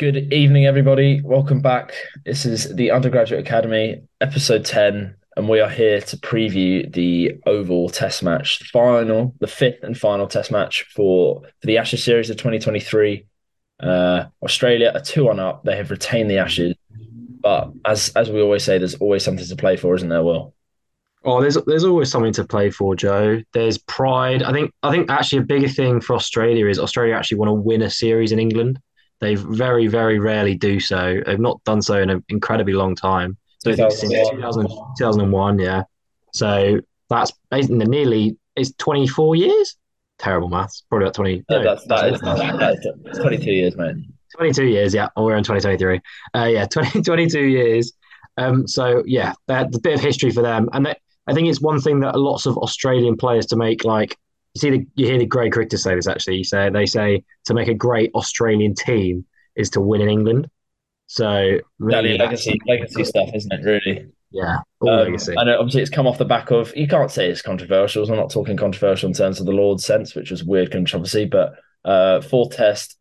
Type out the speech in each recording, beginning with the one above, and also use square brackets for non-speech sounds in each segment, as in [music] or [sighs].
Good evening, everybody. Welcome back. This is the Undergraduate Academy, episode 10, and we are here to preview the Oval Test match, the final, the fifth and final Test match for, for the Ashes series of 2023. Uh, Australia are two on up. They have retained the Ashes, but as as we always say, there's always something to play for, isn't there? Will? Oh, there's there's always something to play for, Joe. There's pride. I think I think actually a bigger thing for Australia is Australia actually want to win a series in England. They very, very rarely do so. They've not done so in an incredibly long time. So 2001. 2000, 2001, yeah. So that's basically nearly it's 24 years. Terrible maths. Probably about 20. Yeah, no, that's, that is, that is 22 years, man. 22 years, yeah. Oh, we're in 2023. Uh, yeah, [laughs] 20, 22 years. Um, so yeah, that's a bit of history for them, and I think it's one thing that lots of Australian players to make like you see the, you hear the great cricketers say this actually. You say they say to make a great Australian team is to win in England. So really legacy legacy stuff, isn't it? Really. Yeah, um, legacy. And obviously, it's come off the back of. You can't say it's controversial. I'm not talking controversial in terms of the Lord's sense, which was weird controversy. But uh, fourth test,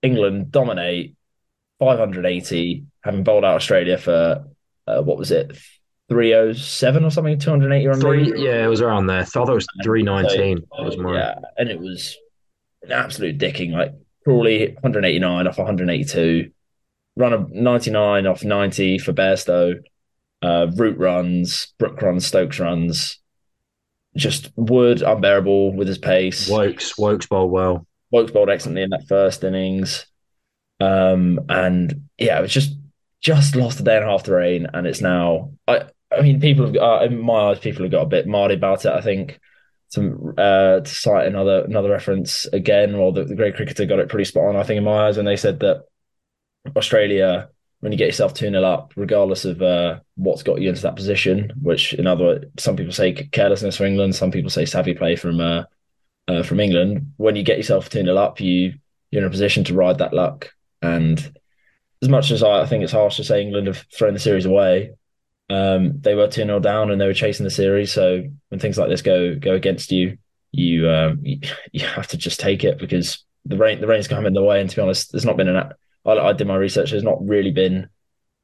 England dominate 580, having bowled out Australia for uh, what was it, 307 or something, 280 run Three, Yeah, it was around there. I thought it was 319. So, was more. Yeah, and it was an absolute dicking. Like Crawley 189 off 182, run of 99 off 90 for Bairstow, uh, Root runs, Brook runs, Stokes runs. Just Wood unbearable with his pace. Woakes, Woakes bowled well. Woakes bowled excellently in that first innings. Um, and yeah, it was just just lost a day and a half to rain, and it's now. I I mean, people have uh, in my eyes, people have got a bit mardy about it. I think some uh, to cite another another reference again, well, the, the great cricketer got it pretty spot on. I think in my eyes when they said that Australia, when you get yourself two 0 up, regardless of uh, what's got you into that position, which in other some people say carelessness for England, some people say savvy play from uh, uh, from England. When you get yourself two 0 up, you you're in a position to ride that luck. And as much as I, I think it's harsh to say England have thrown the series away, um, they were 2 0 down and they were chasing the series. So when things like this go go against you, you, um, you, [laughs] you have to just take it because the rain the rain's coming in the way. And to be honest, there's not been an I, I did my research. There's not really been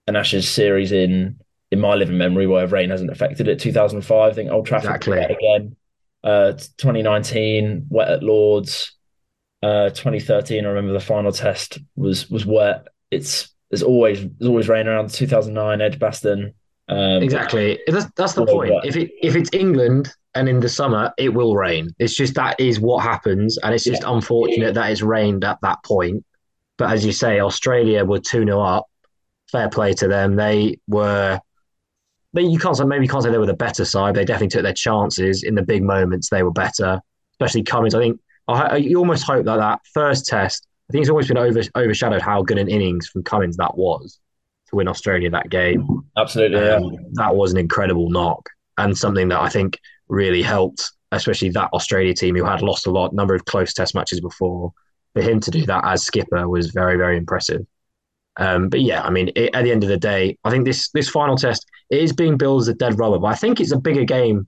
an Ashes series in in my living memory where rain hasn't affected it. 2005, I think Old Trafford exactly. again. Uh, 2019, wet at Lords. Uh, 2013, I remember the final test was was wet. It's there's always there's always rain around 2009 Edgbaston. Um, exactly. That's that's the point. If it if it's England and in the summer it will rain. It's just that is what happens, and it's just yeah. unfortunate that it's rained at that point. But as you say, Australia were two 0 up. Fair play to them. They were. They, you can't say maybe you can't say they were the better side. They definitely took their chances in the big moments. They were better, especially Cummins. I think I, you almost hope that that first test. I think it's always been over, overshadowed how good an innings from Cummins that was to win Australia that game. Absolutely, um, yeah. That was an incredible knock and something that I think really helped, especially that Australia team who had lost a lot, number of close Test matches before. For him to do that as skipper was very, very impressive. Um, but yeah, I mean, it, at the end of the day, I think this this final test is being billed as a dead rubber, but I think it's a bigger game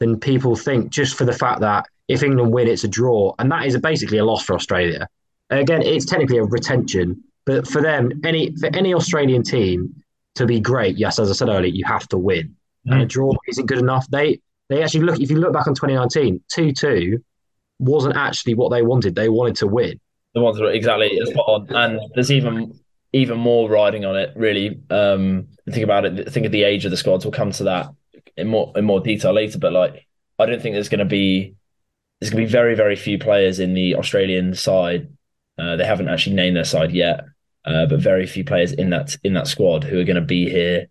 than people think, just for the fact that if England win, it's a draw, and that is basically a loss for Australia. Again, it's technically a retention, but for them, any for any Australian team to be great, yes, as I said earlier, you have to win. Mm. And a draw isn't good enough. They they actually look if you look back on 2019, 2-2 wasn't actually what they wanted. They wanted to win. The ones exactly and there's even even more riding on it. Really, um, think about it. Think of the age of the squads. We'll come to that in more in more detail later. But like, I don't think there's going to be there's going to be very very few players in the Australian side. Uh, they haven't actually named their side yet uh, but very few players in that in that squad who are going to be here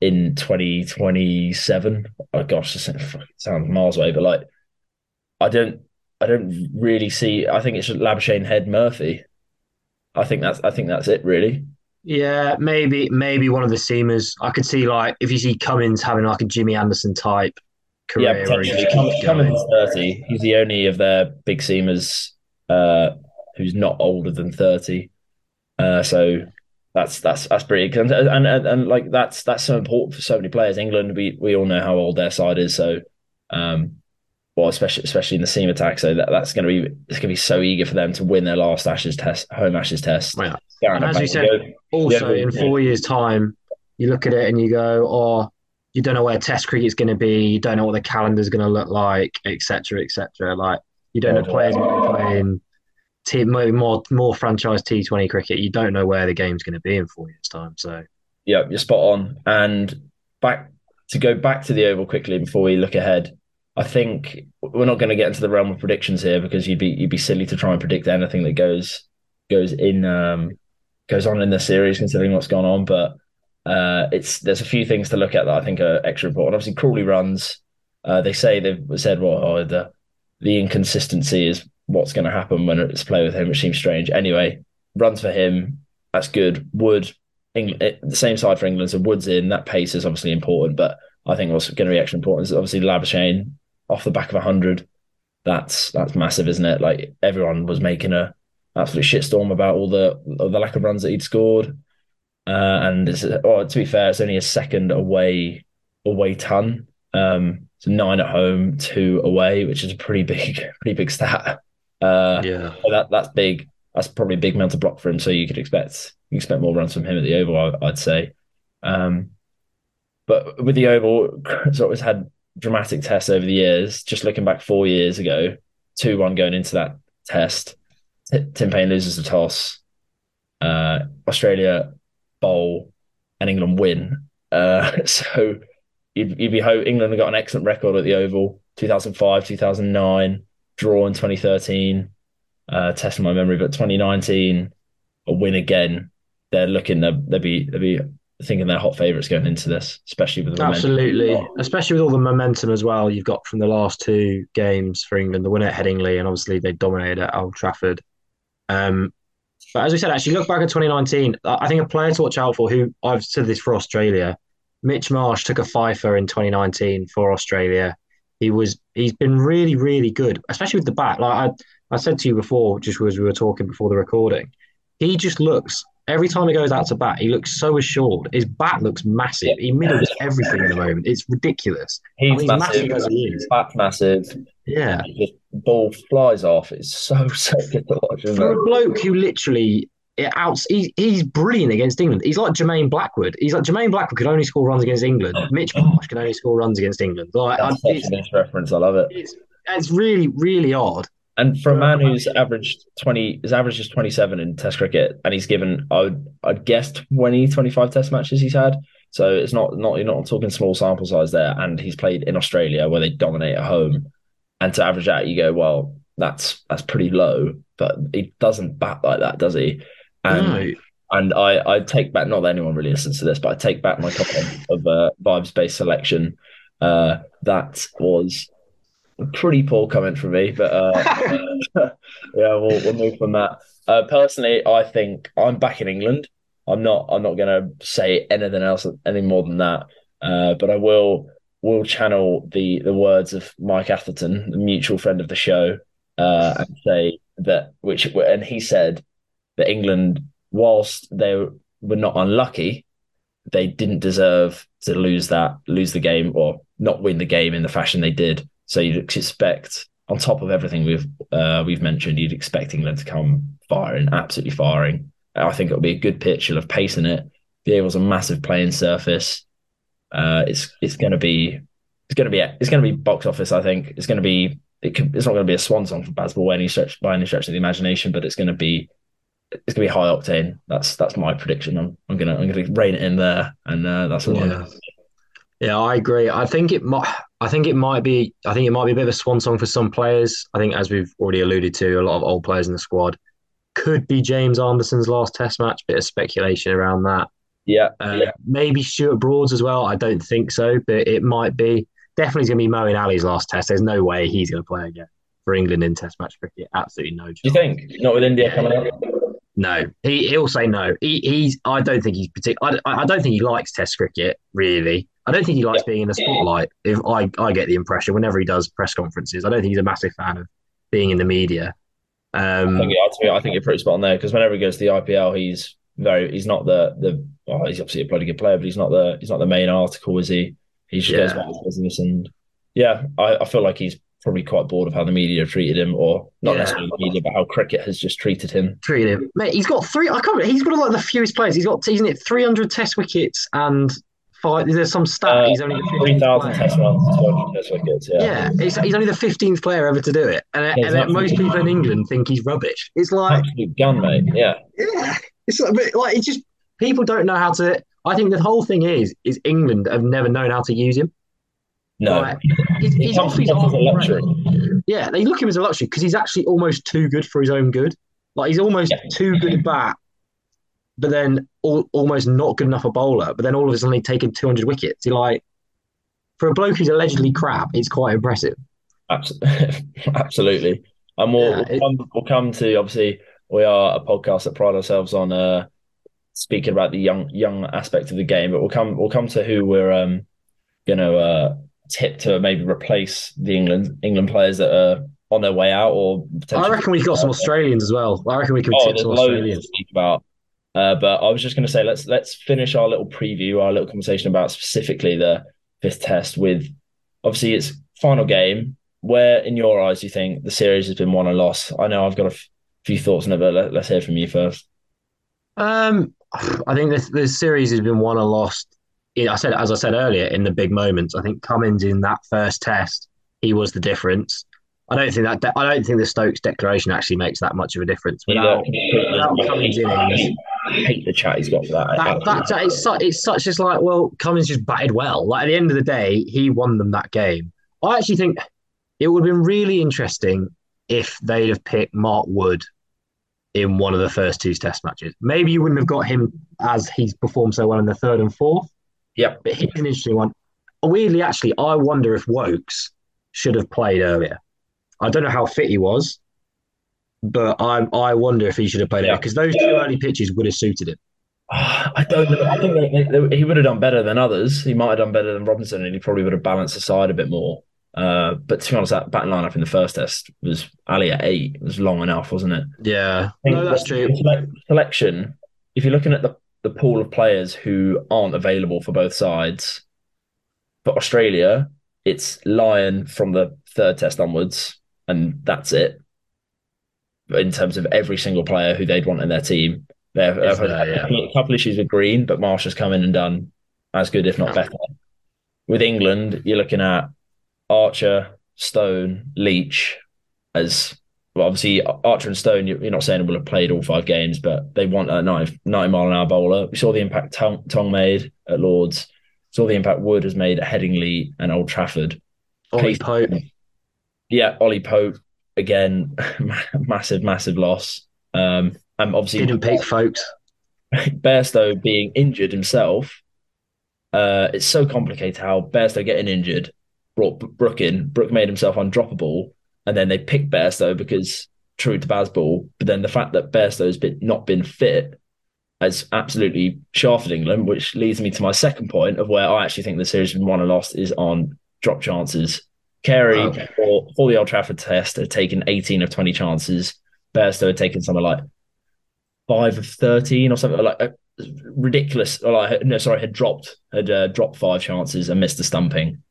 in 2027. Oh gosh, this sounds miles away, but like I don't I don't really see. I think it's Labuschagne, Head, Murphy. I think that's I think that's it really. Yeah, maybe maybe one of the seamers. I could see like if you see Cummins having like a Jimmy Anderson type career. Yeah, potentially. Cummins thirty. He's the only of their big seamers uh, who's not older than thirty. Uh, so that's that's that's pretty and, and, and and like that's that's so important for so many players. England, we we all know how old their side is, so um, well, especially especially in the seam attack. So that, that's going to be it's going to be so eager for them to win their last Ashes test, home Ashes test. Yeah. and as you said, also in four years' time, you look at it and you go, "Oh, you don't know where Test cricket's going to be. You don't know what the calendar's going to look like, etc., etc." Like you don't know players playing t- more more franchise T Twenty cricket. You don't know where the game's going to be in four years' time. So, yeah, you're spot on. And back to go back to the oval quickly before we look ahead. I think we're not going to get into the realm of predictions here because you'd be you'd be silly to try and predict anything that goes goes in um, goes on in the series considering what's gone on. But uh, it's there's a few things to look at that I think are extra important. Obviously, Crawley runs. Uh, they say they've said well oh, the the inconsistency is what's going to happen when it's play with him, which seems strange. Anyway, runs for him. That's good. Wood, eh, the same side for England. So Wood's in. That pace is obviously important, but I think what's going to be extra important is obviously Labuschagne off the back of hundred. That's that's massive, isn't it? Like everyone was making a absolute shitstorm about all the all the lack of runs that he'd scored. Uh, and it's, to be fair, it's only a second away away ton. Um, so nine at home, two away, which is a pretty [laughs] big, pretty big stat. Uh, yeah, so that that's big. That's probably a big mental block for him. So you could expect you expect more runs from him at the Oval. I, would say. Um, but with the Oval, it's always had dramatic tests over the years. Just looking back four years ago, two one going into that test, Tim Paine loses the toss. Uh, Australia bowl and England win. Uh, [laughs] so you'd, you'd be hope England got an excellent record at the Oval 2005, 2009, draw in 2013. Uh, testing my memory, but 2019 a win again. They're looking. They'll, they'll be they'll be thinking they're hot favourites going into this, especially with the absolutely, momentum. especially with all the momentum as well you've got from the last two games for England, the win at Headingley, and obviously they dominated at Old Trafford. Um, but as we said, actually, look back at 2019. I think a player to watch out for, who I've said this for Australia, Mitch Marsh took a fifer in 2019 for Australia. He was he's been really really good, especially with the bat. Like I I said to you before, just as we were talking before the recording, he just looks every time he goes out to bat, he looks so assured. His bat looks massive. He middles everything at the moment. It's ridiculous. He's, I mean, massive. massive he is. Bat's massive. Yeah. The ball flies off. It's so, [laughs] so good to watch. For a bloke who literally it out, he, he's brilliant against England. He's like Jermaine Blackwood. He's like Jermaine Blackwood could only score runs against England. Oh. Mitch Marsh can only score runs against England. Like, That's I, such a nice reference. I love it. It's, it's really, really odd. And for a man who's averaged 20, his average is 27 in Test cricket, and he's given, I would, I'd guess 20, 25 Test matches he's had. So it's not, not, you're not talking small sample size there. And he's played in Australia where they dominate at home. And to average that, you go, well, that's, that's pretty low, but he doesn't bat like that, does he? And, no. and I, I take back, not that anyone really listens to this, but I take back my comment of uh, vibes based selection. Uh, that was a pretty poor comment from me, but uh, [laughs] [laughs] yeah, we'll, we'll move from that. Uh, personally, I think I'm back in England. I'm not. I'm not going to say anything else any more than that. Uh, but I will will channel the the words of Mike Atherton, the mutual friend of the show, uh, and say that which and he said that England, whilst they were not unlucky, they didn't deserve to lose that lose the game or not win the game in the fashion they did. So you'd expect, on top of everything we've uh, we've mentioned, you'd expect England to come firing, absolutely firing. I think it'll be a good pitch. You'll have pace in it. The Oval's a massive playing surface. Uh, it's it's going to be it's going to be it's going to be box office. I think it's going to be it could, it's not going to be a swan song for Bazball by any stretch by any stretch of the imagination, but it's going to be it's going to be high octane. That's that's my prediction. I'm I'm gonna I'm gonna rein it in there, and uh, that's what yeah. Yeah, I agree. I think it might. I think it might be. I think it might be a bit of a swan song for some players. I think, as we've already alluded to, a lot of old players in the squad could be James Anderson's last Test match. Bit of speculation around that. Yeah, uh, yeah. maybe Stuart Broad's as well. I don't think so, but it might be. Definitely going to be Moeen Ali's last Test. There's no way he's going to play again for England in Test match cricket. Absolutely no chance. Do you think not with India coming up? No, he he'll say no. He, he's. I don't think he's particular. I, I don't think he likes Test cricket really. I don't think he likes being in the spotlight. If I, I get the impression whenever he does press conferences, I don't think he's a massive fan of being in the media. Um, I, think, I think you're pretty spot on there because whenever he goes to the IPL, he's very he's not the the well, he's obviously a bloody good player, but he's not the he's not the main article, is he? He just yeah. goes about his business and yeah, I, I feel like he's probably quite bored of how the media treated him, or not Yeah. necessarily the media, but how cricket has just treated him. Treated him, mate. He's got three. I can't. He's got like the fewest players. He's got, isn't it, three hundred Test wickets and five. There's some stat. Uh, he's only Three 15th player. test runs, two hundred test wickets. Yeah, Yeah, he's, he's only the fifteenth player ever to do it, and, Yeah, and most people in England think he's rubbish. It's like, absolute gun, mate. Yeah, yeah, it's bit like it's just people don't know how to. I think the whole thing is is England have never known how to use him. No, Like, he's, he he's off his across arm luxury. break. Yeah, they look at him as a luxury because he's actually almost too good for his own good. Like he's almost Yeah. too good at bat, but then al- almost not good enough a bowler. But then all of a sudden he's taken 200 wickets. You're like, for a bloke who's allegedly crap, it's quite impressive. Abs- [laughs] Absolutely. And we'll, Yeah, we'll, it- come, we'll come to obviously we are a podcast that pride ourselves on uh speaking about the young young aspect of the game, but we'll come we'll come to who we're um gonna uh tip to maybe replace the England England players that are on their way out or I reckon we've got some Australians as well. I reckon we can Oh, tip some Australians. speak about. Uh, but I was just going to say let's let's finish our little preview, our little conversation about specifically the fifth test with obviously it's final game. Where in your eyes do you think the series has been won or lost? I know I've got a f- few thoughts on it, but let, let's hear from you first. Um, I think this this series has been won or lost. Yeah, I said as I said earlier in the big moments. I think Cummins in that first test, he was the difference. I don't think that de- I don't think the Stokes declaration actually makes that much of a difference without without Cummins in. I hate the chat he's got for that. That, that, that it's, su- it's such as like well Cummins just batted well. Like at the end of the day, he won them that game. I actually think it would have been really interesting if they'd have picked Mark Wood in one of the first two Test matches. Maybe you wouldn't have got him as he's performed so well in the third and fourth. Yep. But he's an interesting one. Weirdly, actually, I wonder if Woakes should have played earlier. I don't know how fit he was, but I I wonder if he should have played Yeah. earlier because those two early pitches would have suited him. [sighs] I don't know. I think they, they, he would have done better than others. He might have done better than Robinson, and he probably would have balanced the side a bit more. Uh, but to be honest, that batting lineup in the first test was Ali at eight. It was long enough, wasn't it? Yeah, no, that's true. Selection. If you're looking at the, the pool of players who aren't available for both sides, for Australia, it's Lyon from the third test onwards, and that's it. In terms of every single player who they'd want in their team, they've, had there, yeah. a couple issues with Green, but Marsh has come in and done as good, if not better. With England, you're looking at Archer, Stone, Leach as well. Obviously, Archer and Stone, you're not saying will have played all five games, but they want a 90, 90 mile an hour bowler. We saw the impact Tongue, Tongue made at Lords, saw the impact Wood has made at Headingley and Old Trafford. Ollie Case- Pope. Yeah, Ollie Pope again, [laughs] massive, massive loss. Um, and obviously Didn't pick Foakes. [laughs] Bairstow being injured himself, uh, it's so complicated how Bairstow getting injured brought Brook in. Brook made himself undroppable, and then they picked Bairstow because true to Bazball. But then the fact that Bairstow's been not been fit has absolutely shafted England, which leads me to my second point of where I actually think the series has been won and lost is on drop chances. Carey Oh. for, for the Old Trafford test had taken 18 of 20 chances. Bairstow had taken something like five of 13 or something like uh, ridiculous. Or like, no, sorry, had dropped had uh, dropped five chances and missed a stumping.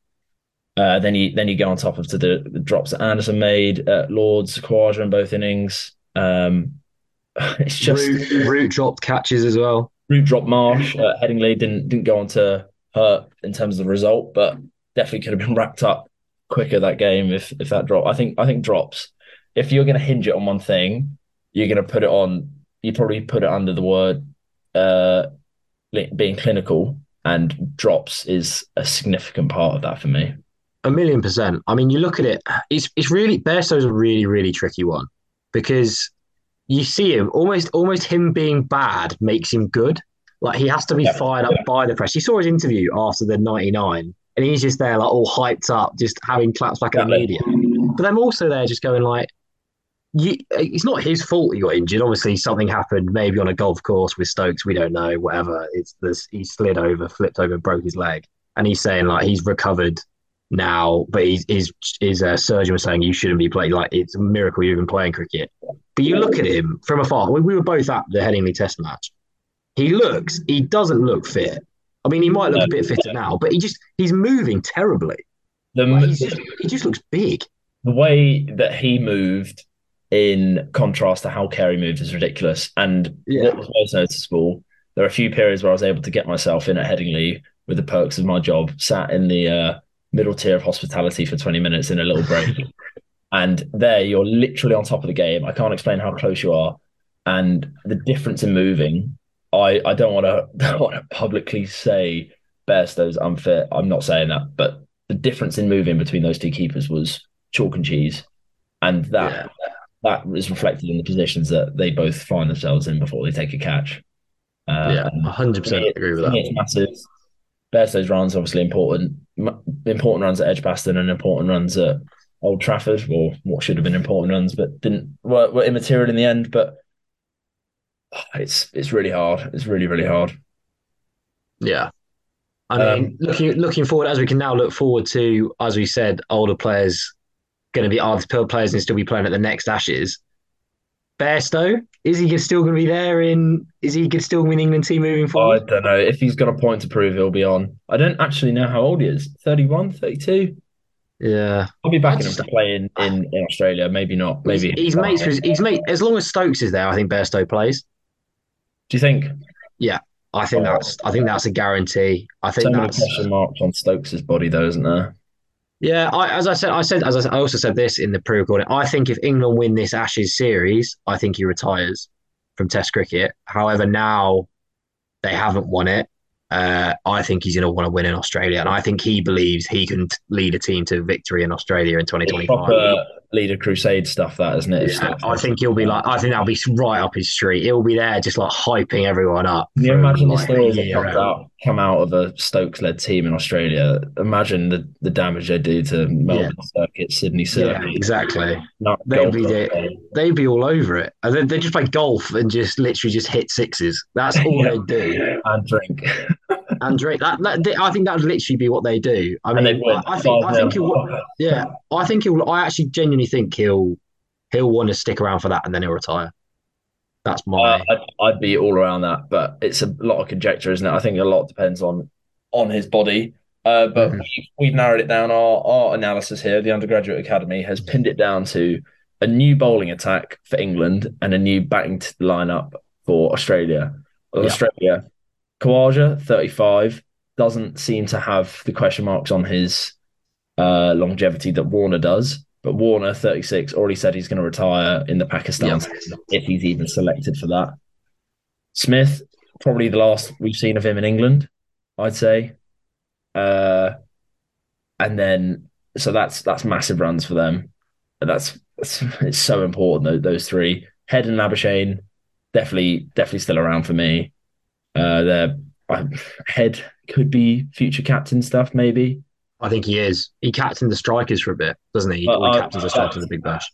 Uh, then you then you go on top of to the, the drops that Anderson made at Lords, Khawaja in both innings. Um, [laughs] it's just Root, Root dropped catches as well. root drop Marsh uh, Headingley didn't didn't go on to hurt in terms of the result, but definitely could have been [laughs] wrapped up quicker that game if if that drop. I think I think drops. If you're going to hinge it on one thing, you're going to put it on. You probably put it under the word uh, being clinical, and drops is a significant part of that for me. A million percent. I mean, you look at it, it's it's really Bairstow's a really, really tricky one because you see him almost almost him being bad makes him good. Like he has to be Yeah. fired up by the press. You saw his interview after the 99, and he's just there like all hyped up, just having claps back at the media. But I'm also there just going like, you, it's not his fault he got injured. Obviously, something happened, maybe on a golf course with Stokes. We don't know. Whatever. It's this. He slid over, flipped over, broke his leg, and he's saying like he's recovered now, but he's, his his uh, surgeon was saying you shouldn't be playing. Like it's a miracle you're even playing cricket. But you look at him from afar. We, we were both at the Headingley Test match. He looks. He doesn't look fit. I mean, he might look a bit fitter now, but he just he's moving terribly. The, Like, just, he just looks big. the way that he moved in contrast to how Carey moved is ridiculous. And Yeah. what was most noticeable, there are a few periods where I was able to get myself in at Headingley with the perks of my job, sat in the uh, middle tier of hospitality for 20 minutes in a little break. and there you're literally on top of the game. I can't explain how close you are. And the difference in moving, I, I don't want to [laughs] don't want to publicly say Bairstow's unfit. I'm not saying that, but the difference in moving between those two keepers was chalk and cheese. And that Yeah. that is reflected in the positions that they both find themselves in before they take a catch. Uh, yeah, and hundred for percent me, agree with that. It's massive. Bairstow's runs obviously important. Important runs at Edgbaston and important runs at Old Trafford, or what should have been important runs, but didn't were, were immaterial in the end. But it's it's really hard. It's really really hard. Yeah. I mean, Um, looking looking forward as we can now look forward to, as we said, older players going to be older players and still be playing at the next Ashes. Bairstow, is he still going to be there in? Is he still going to be in England team moving forward? I don't know if he's got a point to prove. He'll be on. I don't actually know how old he is. 31, 32? yeah, I'll be backing just- to play in, in, in Australia. Maybe not. Maybe he's mates with he's mate as long as Stokes is there. I think Bairstow plays. Do you think Yeah, I think Oh. that's I think that's a guarantee. I think so many that's question marks on Stokes' body, though, isn't there? Yeah, I, as I said, I said as I, I also said this in the pre-recording. I think if England win this Ashes series, I think he retires from Test cricket. However, now they haven't won it. Uh, I think he's going to want to win in Australia, and I think he believes he can t- lead a team to victory in Australia in 2025. proper leader crusade stuff, that isn't it? Yeah, I think he'll be like. I think that'll be right up his street. He'll be there, just like hyping everyone up. Can you imagine the like, a stories that come out. out, come out of a Stokes-led team in Australia? Imagine the, the damage they do to Melbourne circuit, Sydney Yeah, circuit. exactly. not They'll golf be there. circuit. They'd be all over it. And then they just play golf and just literally just hit sixes. That's all [laughs] Yeah. they do. and drink. [laughs] And Drake, that, that I think that would literally be what they do. I mean. I, I think, I think he'll, [laughs] yeah, I think he'll. I actually genuinely think he'll, he'll want to stick around for that, and then he'll retire. That's my. Uh, I'd, I'd be all around that, but it's a lot of conjecture, isn't it? I think a lot depends on on his body. Uh, but Mhm. we've, we've narrowed it down. Our, our analysis here, the undergraduate academy, has pinned it down to a new bowling attack for England and a new batting t- lineup for Australia. Well, Yeah. Australia, Khawaja, 35, doesn't seem to have the question marks on his uh, longevity that Warner does. But Warner, 36, already said he's going to retire in the Pakistan Yeah. if he's even selected for that. Smith, probably the last we've seen of him in England, I'd say. Uh, and then so that's that's massive runs for them. That's, that's it's so important those, those three. Head and Labuschagne, definitely definitely still around for me. Uh, they're Head could be future captain stuff maybe. I think he is. He captained the strikers for a bit, doesn't he? Uh, he uh, captains the strikers in the Big Bash.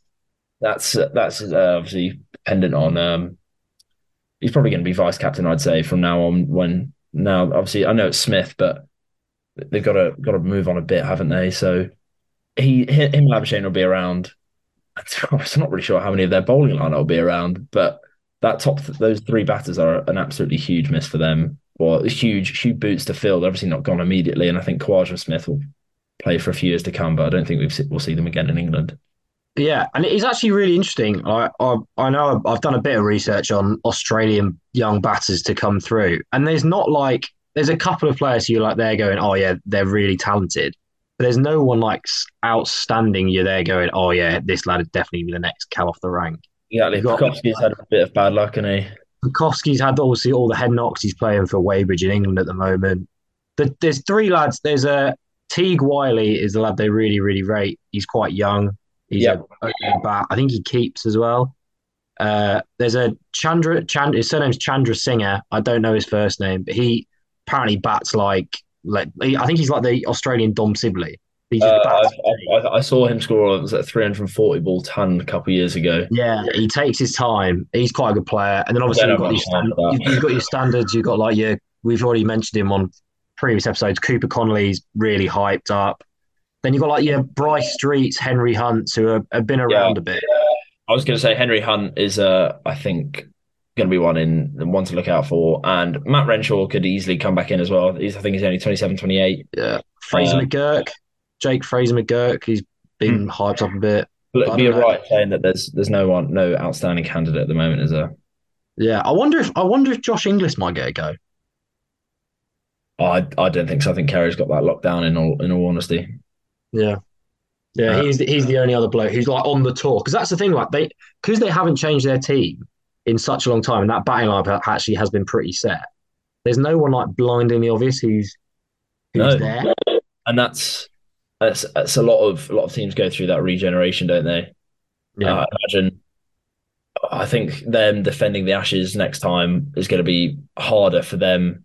That's that's uh, obviously dependent on. Um, he's probably going to be vice captain, I'd say, from now on. When now, obviously, I know it's Smith, but they've got to got to move on a bit, haven't they? So he him and Labuschagne will be around. [laughs] I'm not really sure how many of their bowling line will be around, but that top those three batters are an absolutely huge miss for them. Or huge, huge boots to fill. They're obviously not gone immediately, and I think Khawaja Smith will play for a few years to come. But I don't think we've, we'll see them again in England. Yeah, and it's actually really interesting. I, I I know I've done a bit of research on Australian young batters to come through, and there's not like there's a couple of players who you're like they're going, oh yeah, they're really talented, but there's no one like outstanding. You're there going, oh yeah, this lad would definitely the next Cal off the rank. Exactly. Got- had a bit of bad luck, and he. Pucovski's had obviously all the head knocks. He's playing for Weybridge in England at the moment. The, there's three lads. There's a Teague Wyllie is the lad they really really rate. He's quite young. He's Yeah. a bat. I think he keeps as well. Uh, there's a Chandra. Chand, his surname's Chandra Singer. I don't know his first name, but he apparently bats like like I think he's like the Australian Dom Sibley. Uh. I, I, I saw him score. It was a 340 ball ton a couple years ago. Yeah, he takes his time. He's quite a good player. And then obviously you've got, your stand, I'm fine with you've, got your standards. You've got like your. We've already mentioned him on previous episodes. Cooper Connolly's really hyped up. Then you've got like your Bryce Streets, Henry Hunt, who have, have been around a bit. I was going to say Henry Hunt is, uh, I think, going to be one in one to look out for, and Matt Renshaw could easily come back in as well. He's, I think he's only 27, 28. Yeah, Fraser Uh, McGurk, Jake Fraser McGurk. He's been hyped up a bit. But I be don't know. right saying that there's there's no one no outstanding candidate at the moment, is there? Yeah, I wonder if I wonder if Josh Inglis might get a go. Oh, I I don't think so. I think Carey's got that locked down in all in all honesty. Yeah. Yeah, Uh, he's the, he's the only other bloke who's like on the tour because that's the thing. Like they because they haven't changed their team in such a long time, and that batting lineup actually has been pretty set. There's no one like blindingly obvious who's who's No. there. And that's that's that's a lot of a lot of teams go through that regeneration, don't they? Yeah, Uh, I imagine. I think them defending the Ashes next time is going to be harder for them.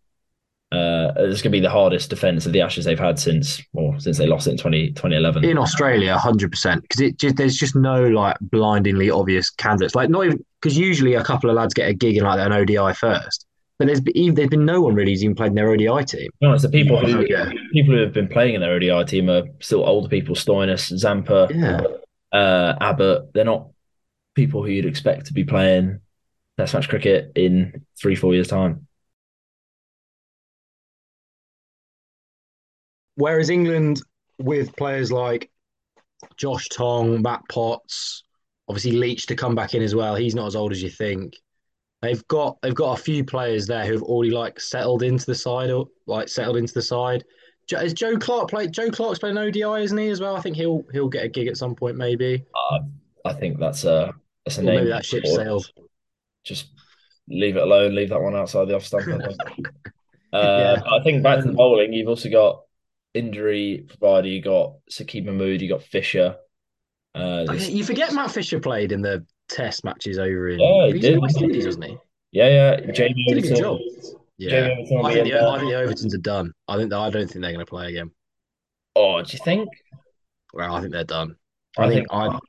Uh, it's going to be the hardest defense of the Ashes they've had since, well, since they lost it in 20, 2011. in Australia, hundred percent because it just there's just no like blindingly obvious candidates. Like not even because usually a couple of lads get a gig in like an ODI first, but there's been, there's been no one really who's even played in their ODI team. No, it's the people who Oh, yeah. people who have been playing in their ODI team are still older people. Stoinis, Zampa, Yeah, uh, Abbott. They're not people who you'd expect to be playing Test match cricket in three, four years' time. Whereas England, with players like Josh Tongue, Matt Potts, obviously Leach to come back in as well. He's not as old as you think. They've got they've got a few players there who have already like settled into the side or like settled into the side. Jo- Is Joe Clark played? Joe Clark's playing ODI, isn't he as well? I think he'll he'll get a gig at some point, maybe. Uh, I think that's a that's a Or name. maybe that ship sailed. Just leave it alone. Leave that one outside the off stump. I think. [laughs] Uh, Yeah. I think back to the bowling. You've also got injury provider. You got Saqib Mahmood. You got Fisher. Uh, this- You forget Matt Fisher played in the Test matches over in. Yeah, he did. West Indies, wasn't he? yeah, yeah. Jamie Did a good job. Yeah. Jamie I think, the. I think the Overtons are done. I think I don't think they're going to play again. Oh, do you think? Well, I think they're done. I, I think, think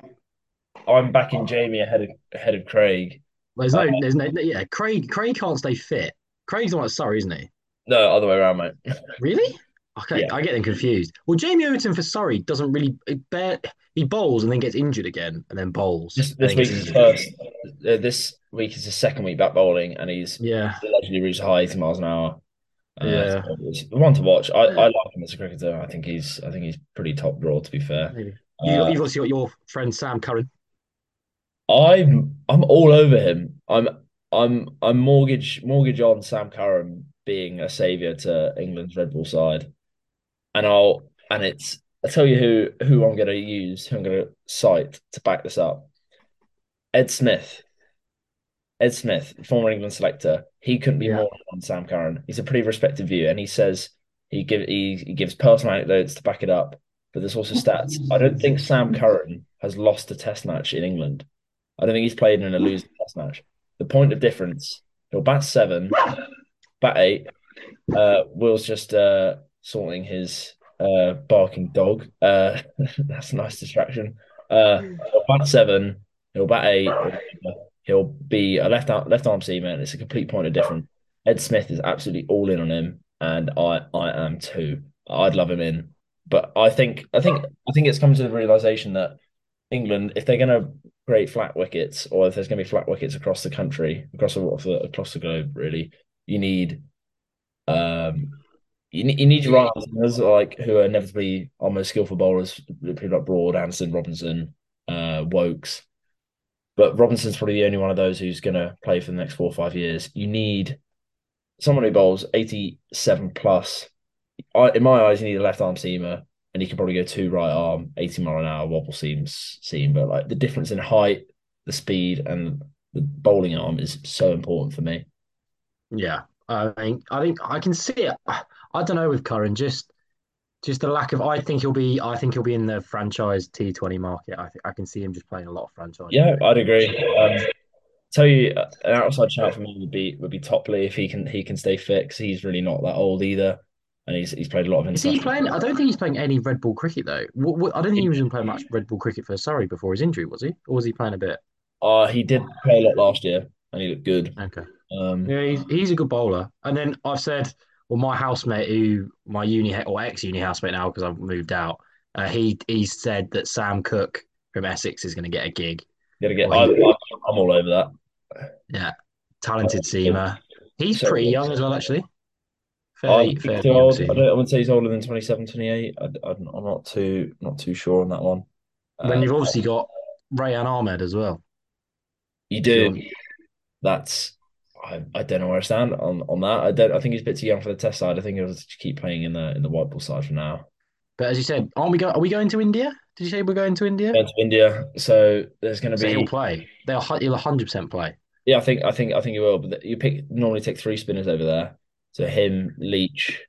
I. I'm backing Jamie ahead of ahead of Craig. There's no, Uh, there's no, yeah. Craig, Craig can't stay fit. Craig's the one at Surrey, isn't he? No, other way around, mate. [laughs] Really? Okay, Yeah. I get them confused. Well, Jamie Overton for Surrey doesn't really. Bear, he bowls and then gets injured again, and then bowls. This this week is his first. Uh, this week is his second week back bowling, and he's Yeah, allegedly reached a high 80 miles an hour. Uh, Yeah. so it's one to watch. I, I like him as a cricketer. I think he's I think he's pretty top draw. To be fair, maybe. You, Uh, you've obviously got your friend Sam Curran. I'm I'm all over him. I'm I'm I'm mortgage mortgage on Sam Curran being a savior to England's Red Bull side, and I'll and it's I tell you who who I'm going to use, who I'm going to cite to back this up. Ed Smith. Ed Smith, former England selector, he couldn't be Yeah. more on Sam Curran. He's a pretty respected view, and he says he give he, he gives personal anecdotes to back it up. But there's also stats. I don't think Sam Curran has lost a Test match in England. I don't think he's played in a losing Test match. The point of difference: he'll bat seven, bat eight. Uh, Will's just uh, sorting his uh, barking dog. Uh, [laughs] that's a nice distraction. Uh, he'll bat seven. He'll bat eight. He'll be a left arm left arm seamer, and it's a complete point of difference. Ed Smith is absolutely all in on him, and I I am too. I'd love him in, but I think I think I think it's come to the realization that England, if they're going to create flat wickets, or if there's going to be flat wickets across the country, across the across the globe, really, you need um you need, you need your right armers like who are inevitably our most skillful bowlers, people like Broad, Anderson, Robinson, uh, Woakes. But Robinson's probably the only one of those who's going to play for the next four or five years. You need someone who bowls 87 plus. I, in my eyes, you need a left arm seamer, and he can probably go two right arm, 80 mile an hour wobble seams seam. But like the difference in height, the speed, and the bowling arm is so important for me. Yeah, I think I think I can see it. I don't know with Curran, just just the lack of. I think he'll be. I think he'll be in the franchise T Twenty market. I think I can see him just playing a lot of franchise. Yeah, I'd agree. Um, tell you, uh, an outside shout for me would be would be Topley if he can he can stay fit 'cause he's really not that old either, and he's he's played a lot of Is he playing? I don't think he's playing any red ball cricket though. What, what, I don't think he was even playing much red ball cricket for Surrey before his injury, was he? Or was he playing a bit? Uh, he did play a lot last year, and he looked good. Okay. Um, Yeah, he's, he's a good bowler. And then I've said, well, my housemate, who my uni or ex uni housemate now because I've moved out, uh, he he said that Sam Cook from Essex is going to get a gig. gotta get. I, I'm all over that. Yeah, talented seamer. He's So- pretty young as well, actually. I Fairly, fairly too old. I, don't, I wouldn't say he's older than 27, 28. I, I'm I'm not too not too sure on that one. Then Uh, you've obviously got Rehan Ahmed as well. you do. That's I, I don't know where I stand on, on that. I don't. I think he's a bit too young for the test side. I think he'll just keep playing in the in the white ball side for now. But as you said, aren't we go? Are we going to India? Did you say we're going to India? Going to India, so there's going to So be he'll play. They'll he'll 100 percent play. yeah. I think I think I think he will. But you pick normally take three spinners over there. So him, Leach,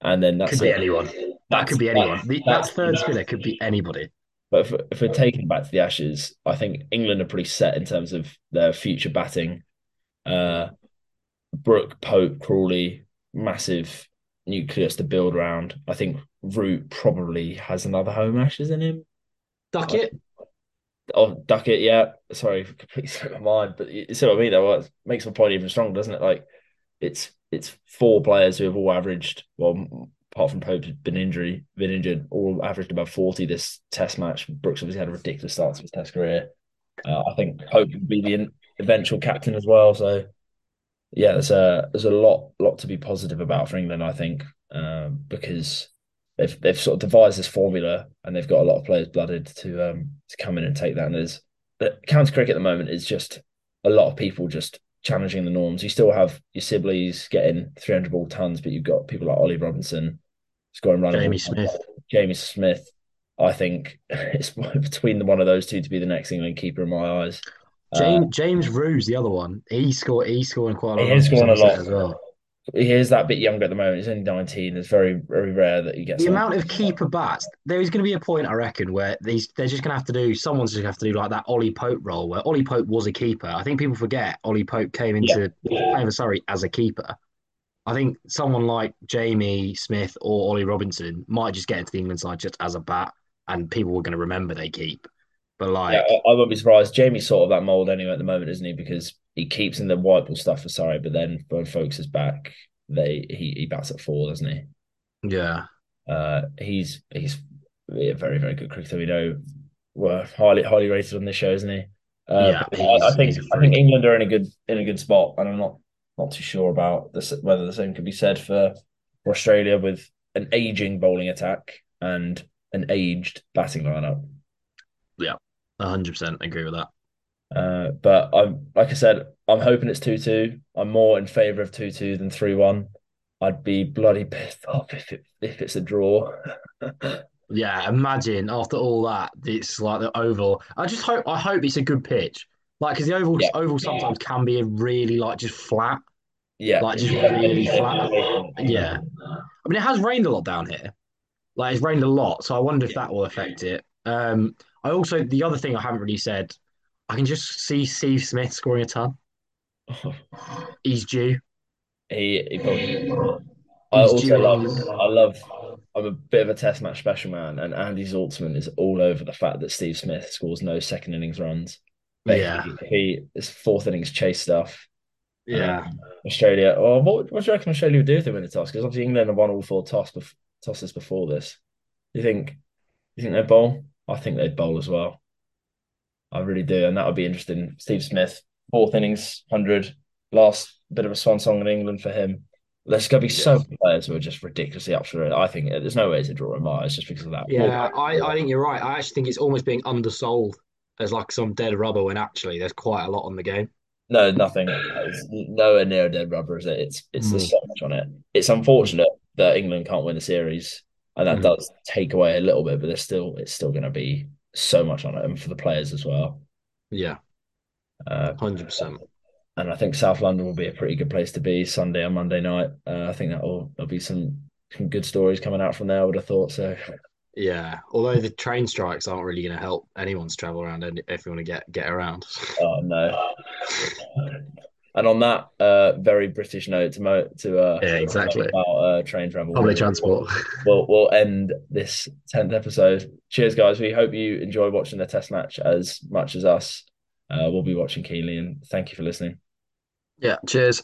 and then that's Could be it. anyone. That could be anyone. The, that that's- third spinner could be anybody. But if, if we're taking back to the Ashes, I think England are pretty set in terms of their future batting. Uh, Brook, Pope, Crawley, massive nucleus to build around. I think Root probably has another home Ashes in him. Duckett. Oh, Duckett, yeah. Sorry, [laughs] completely slipped my mind. But you see what I mean, though? It makes my point even stronger, doesn't it? Like, it's it's four players who have all averaged, well, apart from Pope, who's been injury, been injured, all averaged about 40 this test match. Brook's obviously had a ridiculous start to his test career. Uh, I think Pope would be the eventual captain as well. So, yeah, there's a there's a lot lot to be positive about for England, I think, um, because they've they've sort of devised this formula and they've got a lot of players blooded to um to come in and take that. And there's the county cricket at the moment is just a lot of people just challenging the norms. You still have your Sibleys getting 300 ball tons, but you've got people like Ollie Robinson scoring running. Jamie Smith. Jamie Smith. I think [laughs] it's between the one of those two to be the next England keeper in my eyes. Uh, James James Ruse, the other one. He scored. He's scoring quite a lot. He is scoring a lot. as well. he is that bit younger at the moment. He's only 19. It's very, very rare that he gets The amount of keeper bats, there is going to be a point, I reckon, where these they're just going to have to do. Someone's just going to have to do like that Ollie Pope role, where Ollie Pope was a keeper. I think people forget Ollie Pope came into playing for Surrey as a keeper. I think someone like Jamie Smith or Ollie Robinson might just get into the England side just as a bat, and people were going to remember they keep. But like, Yeah, I, I won't be surprised. Jamie's sort of that mold anyway at the moment, isn't he? Because he keeps in the white ball stuff for Surrey, but then when Foakes is back, they he, he bats at four, doesn't he? yeah, Uh, he's he's a very very good cricketer. We know, well, highly highly rated on this show, isn't he? Uh, Yeah, I, I think I think. England are in a good in a good spot, and I'm not not too sure about this whether the same could be said for, for Australia with an aging bowling attack and an aged batting lineup. Hundred percent agree with that. Uh, but I'm like I said, I'm hoping it's two two. I'm more in favour of two two than three one. I'd be bloody pissed [laughs] off if it if it's a draw. [laughs] Yeah, imagine after all that, it's like the oval. I just hope I hope it's a good pitch. Like, because the oval Yeah. oval sometimes can be a really like just flat. yeah, Like, just really flat. Yeah, I mean it has rained a lot down here. Like it's rained a lot, so I wonder if that will affect it. Um, I also the other thing I haven't really said, I can just see Steve Smith scoring a ton. [laughs] He's due. he, he probably. I also love. I love. I'm a bit of a Test match special man, and Andy Zaltzman is all over the fact that Steve Smith scores no second innings runs. But Yeah. he, he his fourth innings chase stuff. Yeah, um, Australia. Well, what, what do you reckon Australia would do if they win the toss? Because obviously England have won all four toss bef- tosses before this. Do you think? You think they'd bowl? I think they'd bowl as well. I really do, and that would be interesting. Steve Smith, fourth innings, hundred, last bit of a swan song in England for him. There's going to be so many players who are just ridiculously up for it. I think there's no way to draw a my eyes just because of that. yeah. I, I think you're right. I actually think it's almost being undersold as like some dead rubber when actually there's quite a lot on the game. No, nothing. It's nowhere near a dead rubber, is it? It's it's there's Mm. so much on it. It's unfortunate that England can't win the series, and that Mm. does take away a little bit, but there's still it's still going to be so much on it, and for the players as well. Yeah, Uh, hundred percent. and I think South London will be a pretty good place to be Sunday and Monday night. Uh, I think that will there'll be some some good stories coming out from there. I would have thought so. Yeah, although the train strikes aren't really going to help anyone's travel around and if you want to get get around. Oh no. [laughs] And on that uh, very British note, to mo- to uh, Yeah, exactly. about uh, train travel, Public transport. we'll we'll end this tenth episode. Cheers, guys. We hope you enjoy watching the test match as much as us. Uh, we'll be watching keenly, and thank you for listening. Yeah, cheers.